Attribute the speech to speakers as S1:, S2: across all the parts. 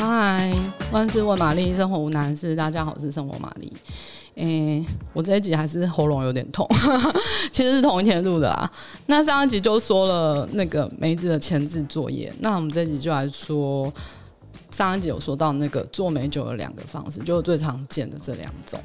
S1: 嗨，万事问玛丽，生活无难事。大家好，我是生活玛丽。诶、我这一集还是喉咙有点痛，其实是同一天录的啦。那上一集就说了那个梅子的前置作业，那我们这一集就来说，上一集有说到那个做美酒的两个方式，就是最常见的这两种。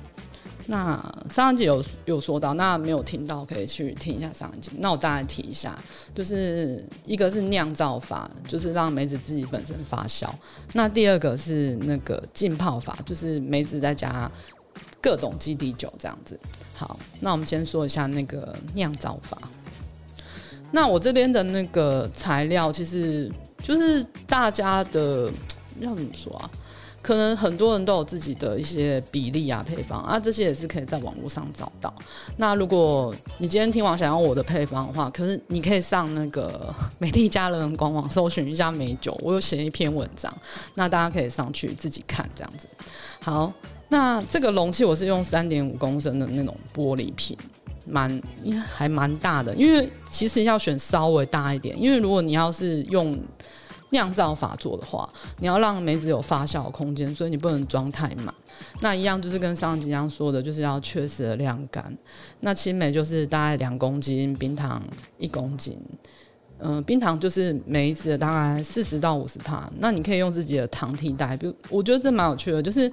S1: 那上一集有有说到，那没有听到可以去听一下上一集。那我大概提一下，就是一个是酿造法，就是让梅子自己本身发酵。那第二个是那个浸泡法，就是梅子再加各种基底酒这样子。好，那我们先说一下那个酿造法。那我这边的那个材料，其实就是大家的要怎么说啊？可能很多人都有自己的一些比例啊、配方啊，这些也是可以在网络上找到。那如果你今天听完想要我的配方的话，可是你可以上那个美丽佳人官网搜寻一下美酒，我有写一篇文章，那大家可以上去自己看这样子。好，那这个容器我是用三点五公升的那种玻璃瓶，蛮还蛮大的，因为其实要选稍微大一点，因为如果你要是用。酿造法做的话，你要让梅子有发酵的空间，所以你不能装太满。那一样就是跟上集一样说的，就是要确实的晾干。那青梅就是大概两公斤，冰糖一公斤。嗯、冰糖就是梅子的大概四十到五十帕。那你可以用自己的糖替代，比如我觉得这蛮有趣的，就是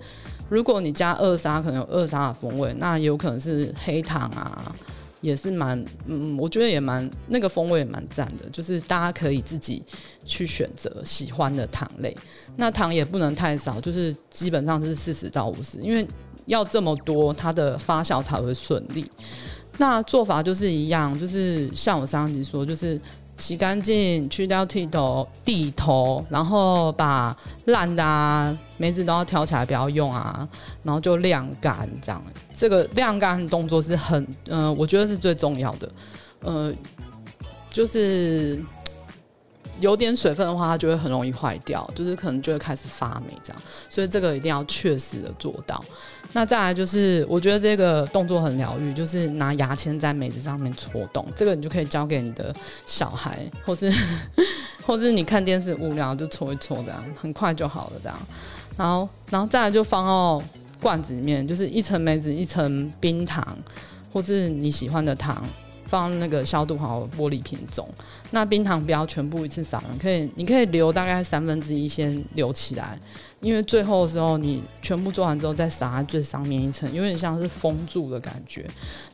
S1: 如果你加二砂，可能有二砂的风味，那也有可能是黑糖啊。也是蛮，嗯，我觉得也蛮那个风味也蛮赞的，就是大家可以自己去选择喜欢的糖类，那糖也不能太少，就是基本上就是四十到五十，因为要这么多，它的发酵才会顺利。那做法就是一样，就是像我上集说，就是。洗干净，去掉剃头、地头，然后把烂的啊、梅子都要挑起来，不要用啊，然后就晾干，这样。这个晾干动作是很，嗯、我觉得是最重要的，嗯，就是。有点水分的话，它就会很容易坏掉，就是可能就会开始发霉这样，所以这个一定要确实的做到。那再来就是，我觉得这个动作很疗愈，就是拿牙签在梅子上面戳洞，这个你就可以交给你的小孩，或是 或是你看电视无聊就戳一戳这样，很快就好了这样。然后然后再来就放到罐子里面，就是一层梅子，一层冰糖，或是你喜欢的糖。放那个消毒好玻璃瓶中，那冰糖不要全部一次撒，可以你可以留大概三分之一先留起来，因为最后的时候你全部做完之后再撒在最上面一层，有点像是封住的感觉。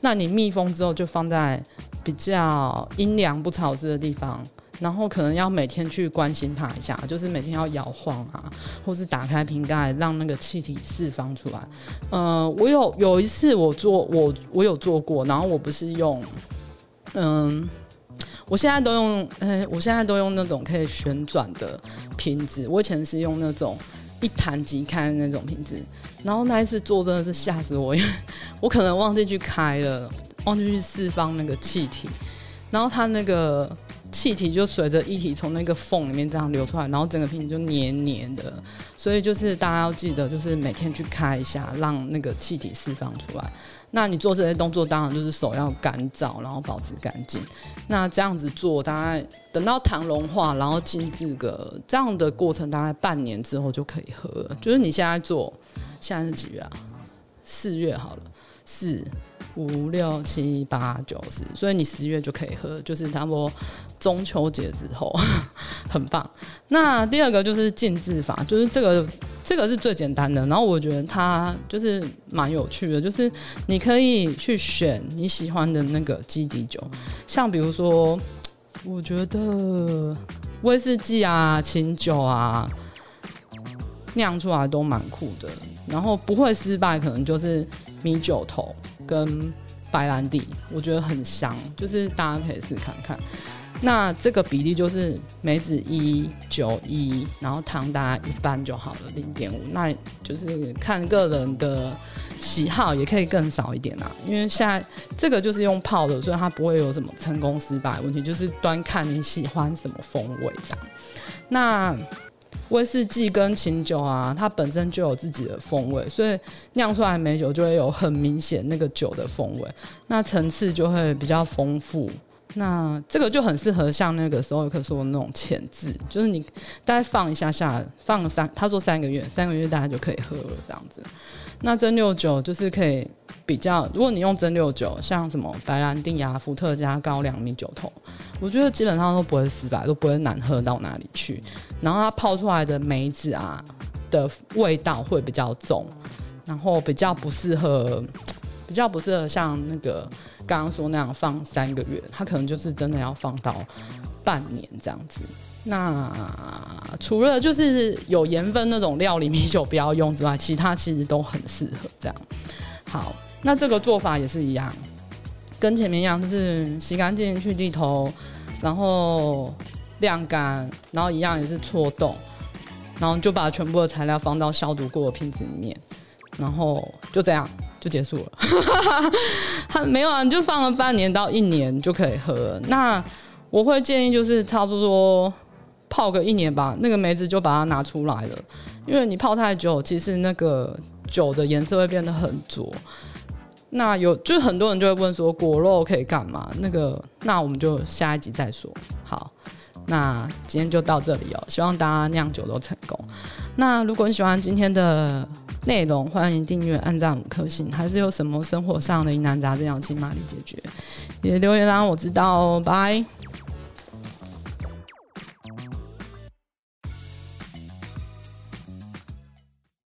S1: 那你密封之后就放在比较阴凉不潮湿的地方，然后可能要每天去关心它一下，就是每天要摇晃啊，或是打开瓶盖让那个气体释放出来。呃，我有有一次我做我我有做过，然后我不是用。嗯，我现在都用，嗯，我现在都用那种可以旋转的瓶子。我以前是用那种一弹即开的那种瓶子，然后那一次做真的是吓死我，因为 我可能忘记去开了，忘记去释放那个气体，然后它那个。气体就随着液体从那个缝里面这样流出来，然后整个瓶子就黏黏的，所以就是大家要记得，就是每天去开一下，让那个气体释放出来。那你做这些动作，当然就是手要干燥，然后保持干净。那这样子做，大概等到糖融化，然后静置个这样的过程，大概半年之后就可以喝了。就是你现在做，现在是几月啊？四月好了，四。五六七八九十，所以你十月就可以喝，就是差不多中秋节之后，很棒。那第二个就是静置法，就是这个这个是最简单的，然后我觉得它就是蛮有趣的，就是你可以去选你喜欢的那个基底酒，像比如说，我觉得威士忌啊、琴酒啊，酿出来都蛮酷的，然后不会失败，可能就是米酒头。跟白兰地，我觉得很香，就是大家可以试看看。那这个比例就是梅子一九一，然后糖大概一半就好了，零点五。那就是看个人的喜好，也可以更少一点啊。因为现在这个就是用泡的，所以它不会有什么成功失败问题，就是端看你喜欢什么风味这样。那。威士忌跟琴酒啊，它本身就有自己的风味，所以酿出来美酒就会有很明显那个酒的风味，那层次就会比较丰富，那这个就很适合像那个时候有可说的那种前置，就是你大概放一下下，放三，他说三个月，三个月大家就可以喝了这样子。那蒸馏酒就是可以比较，如果你用蒸馏酒，像什么白兰地啊、伏特加、高粱米酒桶，我觉得基本上都不会失败，都不会难喝到哪里去。然后它泡出来的梅子啊的味道会比较重，然后比较不适合，比较不适合像那个刚刚说那样放三个月，它可能就是真的要放到半年这样子。那除了就是有盐分那种料理米酒不要用之外，其他其实都很适合这样。好，那这个做法也是一样，跟前面一样，就是洗干净去地头，然后晾干，然后一样也是搓动，然后就把全部的材料放到消毒过的瓶子里面，然后就这样就结束了。它没有啊，你就放了半年到一年就可以喝了。那我会建议就是差不多。泡个一年吧，那个梅子就把它拿出来了，因为你泡太久，其实那个酒的颜色会变得很浊。那有就很多人就会问说，果肉可以干嘛？那个，那我们就下一集再说。好，那今天就到这里哦，希望大家酿酒都成功。那如果你喜欢今天的内容，欢迎订阅、按赞五颗星。还是有什么生活上的疑难杂症要请玛丽解决，也留言让我知道哦。拜。